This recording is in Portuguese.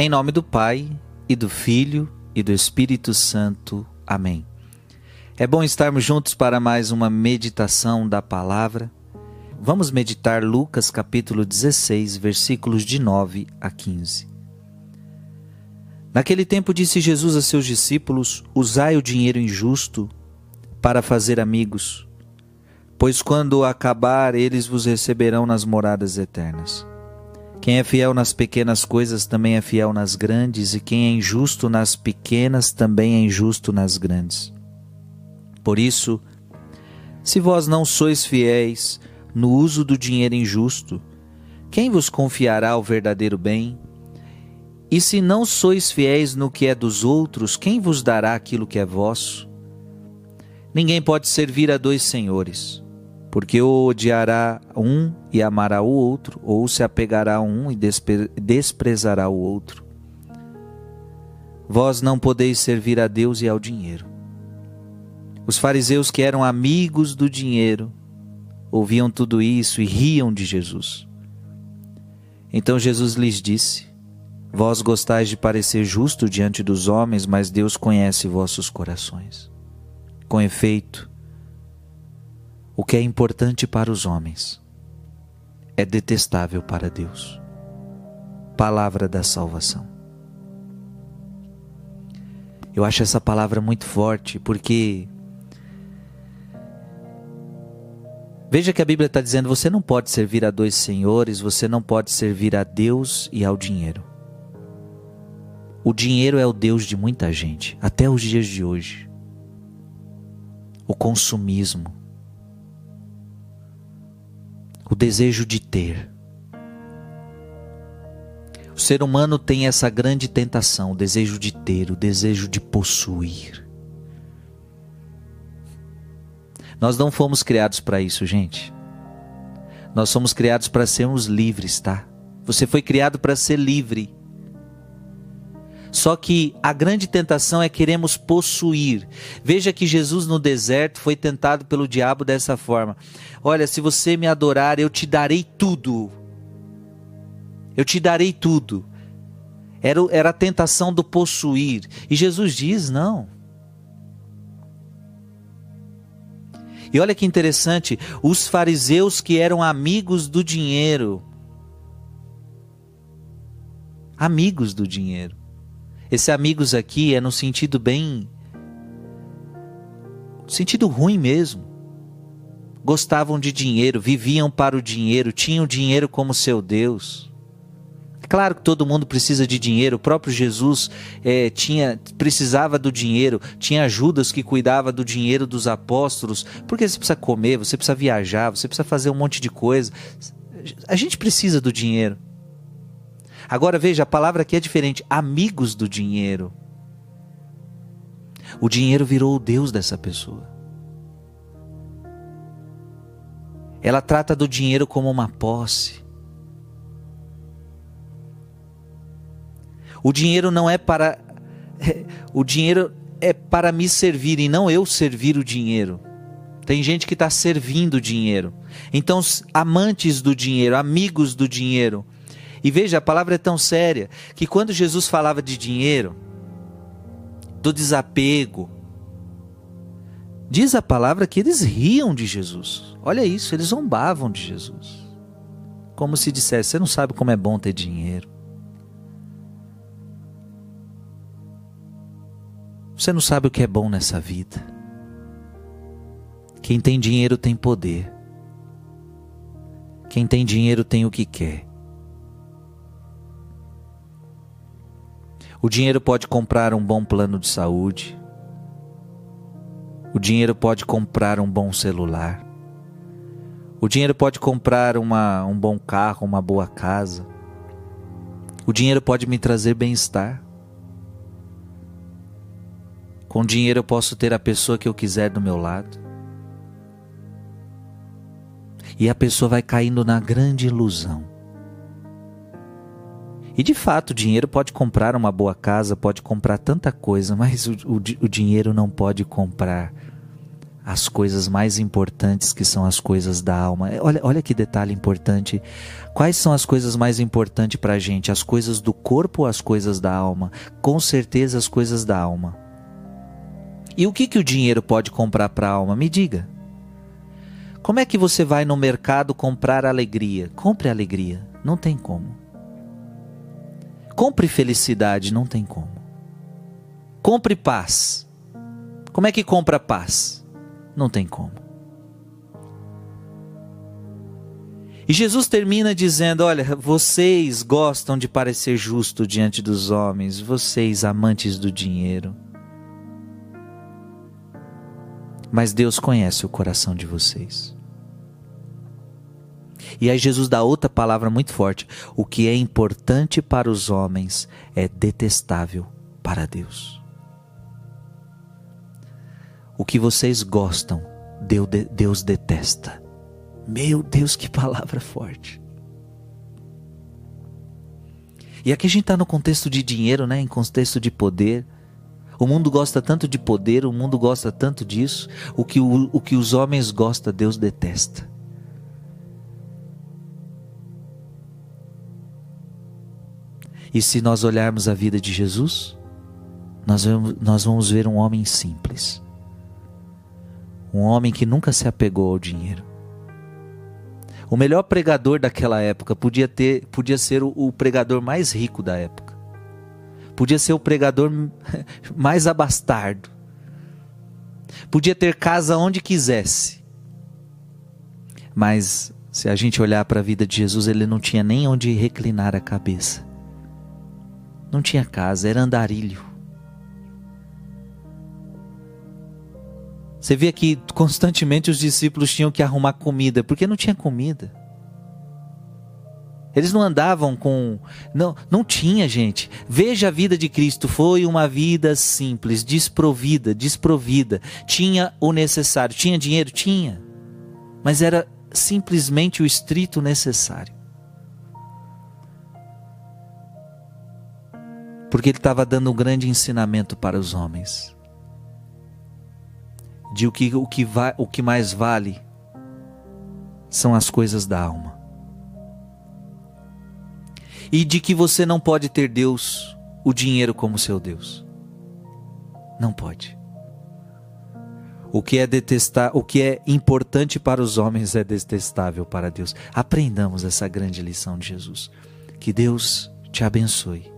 Em nome do Pai, e do Filho, e do Espírito Santo. Amém. É bom estarmos juntos para mais uma meditação da palavra. Vamos meditar Lucas capítulo 16, versículos de 9 a 15. Naquele tempo disse Jesus a seus discípulos: Usai o dinheiro injusto para fazer amigos, pois quando acabar eles vos receberão nas moradas eternas. Quem é fiel nas pequenas coisas também é fiel nas grandes, e quem é injusto nas pequenas também é injusto nas grandes. Por isso, se vós não sois fiéis no uso do dinheiro injusto, quem vos confiará o verdadeiro bem? E se não sois fiéis no que é dos outros, quem vos dará aquilo que é vosso? Ninguém pode servir a dois senhores porque ou odiará um e amará o outro, ou se apegará a um e desprezará o outro. Vós não podeis servir a Deus e ao dinheiro. Os fariseus que eram amigos do dinheiro ouviam tudo isso e riam de Jesus. Então Jesus lhes disse: Vós gostais de parecer justo diante dos homens, mas Deus conhece vossos corações. Com efeito, o que é importante para os homens é detestável para Deus. Palavra da salvação. Eu acho essa palavra muito forte porque. Veja que a Bíblia está dizendo: você não pode servir a dois senhores, você não pode servir a Deus e ao dinheiro. O dinheiro é o Deus de muita gente, até os dias de hoje. O consumismo, o desejo de ter. O ser humano tem essa grande tentação, o desejo de ter, o desejo de possuir. Nós não fomos criados para isso, gente. Nós somos criados para sermos livres, tá? Você foi criado para ser livre. Só que a grande tentação é queremos possuir. Veja que Jesus no deserto foi tentado pelo diabo dessa forma: Olha, se você me adorar, eu te darei tudo. Eu te darei tudo. Era, era a tentação do possuir. E Jesus diz: não. E olha que interessante: os fariseus que eram amigos do dinheiro. Amigos do dinheiro esse amigos aqui é no sentido bem. sentido ruim mesmo. Gostavam de dinheiro, viviam para o dinheiro, tinham dinheiro como seu Deus. É claro que todo mundo precisa de dinheiro. O próprio Jesus é, tinha, precisava do dinheiro. Tinha Judas que cuidava do dinheiro dos apóstolos. Porque você precisa comer, você precisa viajar, você precisa fazer um monte de coisa. A gente precisa do dinheiro. Agora veja, a palavra aqui é diferente: amigos do dinheiro. O dinheiro virou o Deus dessa pessoa. Ela trata do dinheiro como uma posse. O dinheiro não é para. O dinheiro é para me servir e não eu servir o dinheiro. Tem gente que está servindo o dinheiro. Então, amantes do dinheiro, amigos do dinheiro, e veja, a palavra é tão séria que quando Jesus falava de dinheiro, do desapego, diz a palavra que eles riam de Jesus. Olha isso, eles zombavam de Jesus. Como se dissesse: Você não sabe como é bom ter dinheiro. Você não sabe o que é bom nessa vida. Quem tem dinheiro tem poder. Quem tem dinheiro tem o que quer. O dinheiro pode comprar um bom plano de saúde. O dinheiro pode comprar um bom celular. O dinheiro pode comprar uma, um bom carro, uma boa casa. O dinheiro pode me trazer bem-estar. Com dinheiro eu posso ter a pessoa que eu quiser do meu lado. E a pessoa vai caindo na grande ilusão e de fato, o dinheiro pode comprar uma boa casa, pode comprar tanta coisa, mas o, o, o dinheiro não pode comprar as coisas mais importantes que são as coisas da alma. Olha, olha que detalhe importante. Quais são as coisas mais importantes para a gente? As coisas do corpo ou as coisas da alma? Com certeza as coisas da alma. E o que, que o dinheiro pode comprar para a alma? Me diga. Como é que você vai no mercado comprar alegria? Compre alegria. Não tem como. Compre felicidade. Não tem como. Compre paz. Como é que compra paz? Não tem como. E Jesus termina dizendo: Olha, vocês gostam de parecer justo diante dos homens, vocês amantes do dinheiro. Mas Deus conhece o coração de vocês. E aí Jesus dá outra palavra muito forte: o que é importante para os homens é detestável para Deus. O que vocês gostam, Deus detesta. Meu Deus, que palavra forte. E aqui a gente está no contexto de dinheiro, né? em contexto de poder. O mundo gosta tanto de poder, o mundo gosta tanto disso. O que, o, o que os homens gostam, Deus detesta. E se nós olharmos a vida de Jesus, nós vamos, nós vamos ver um homem simples um homem que nunca se apegou ao dinheiro. O melhor pregador daquela época podia ter, podia ser o, o pregador mais rico da época. Podia ser o pregador mais abastardo. Podia ter casa onde quisesse. Mas se a gente olhar para a vida de Jesus, ele não tinha nem onde reclinar a cabeça. Não tinha casa, era andarilho. Você vê que constantemente os discípulos tinham que arrumar comida, porque não tinha comida. Eles não andavam com. Não, não tinha, gente. Veja a vida de Cristo. Foi uma vida simples, desprovida, desprovida. Tinha o necessário. Tinha dinheiro? Tinha. Mas era simplesmente o estrito necessário. Porque ele estava dando um grande ensinamento para os homens de o que, o que, vai, o que mais vale são as coisas da alma. E de que você não pode ter Deus, o dinheiro como seu Deus. Não pode. O que é detestar, o que é importante para os homens é detestável para Deus. Aprendamos essa grande lição de Jesus. Que Deus te abençoe.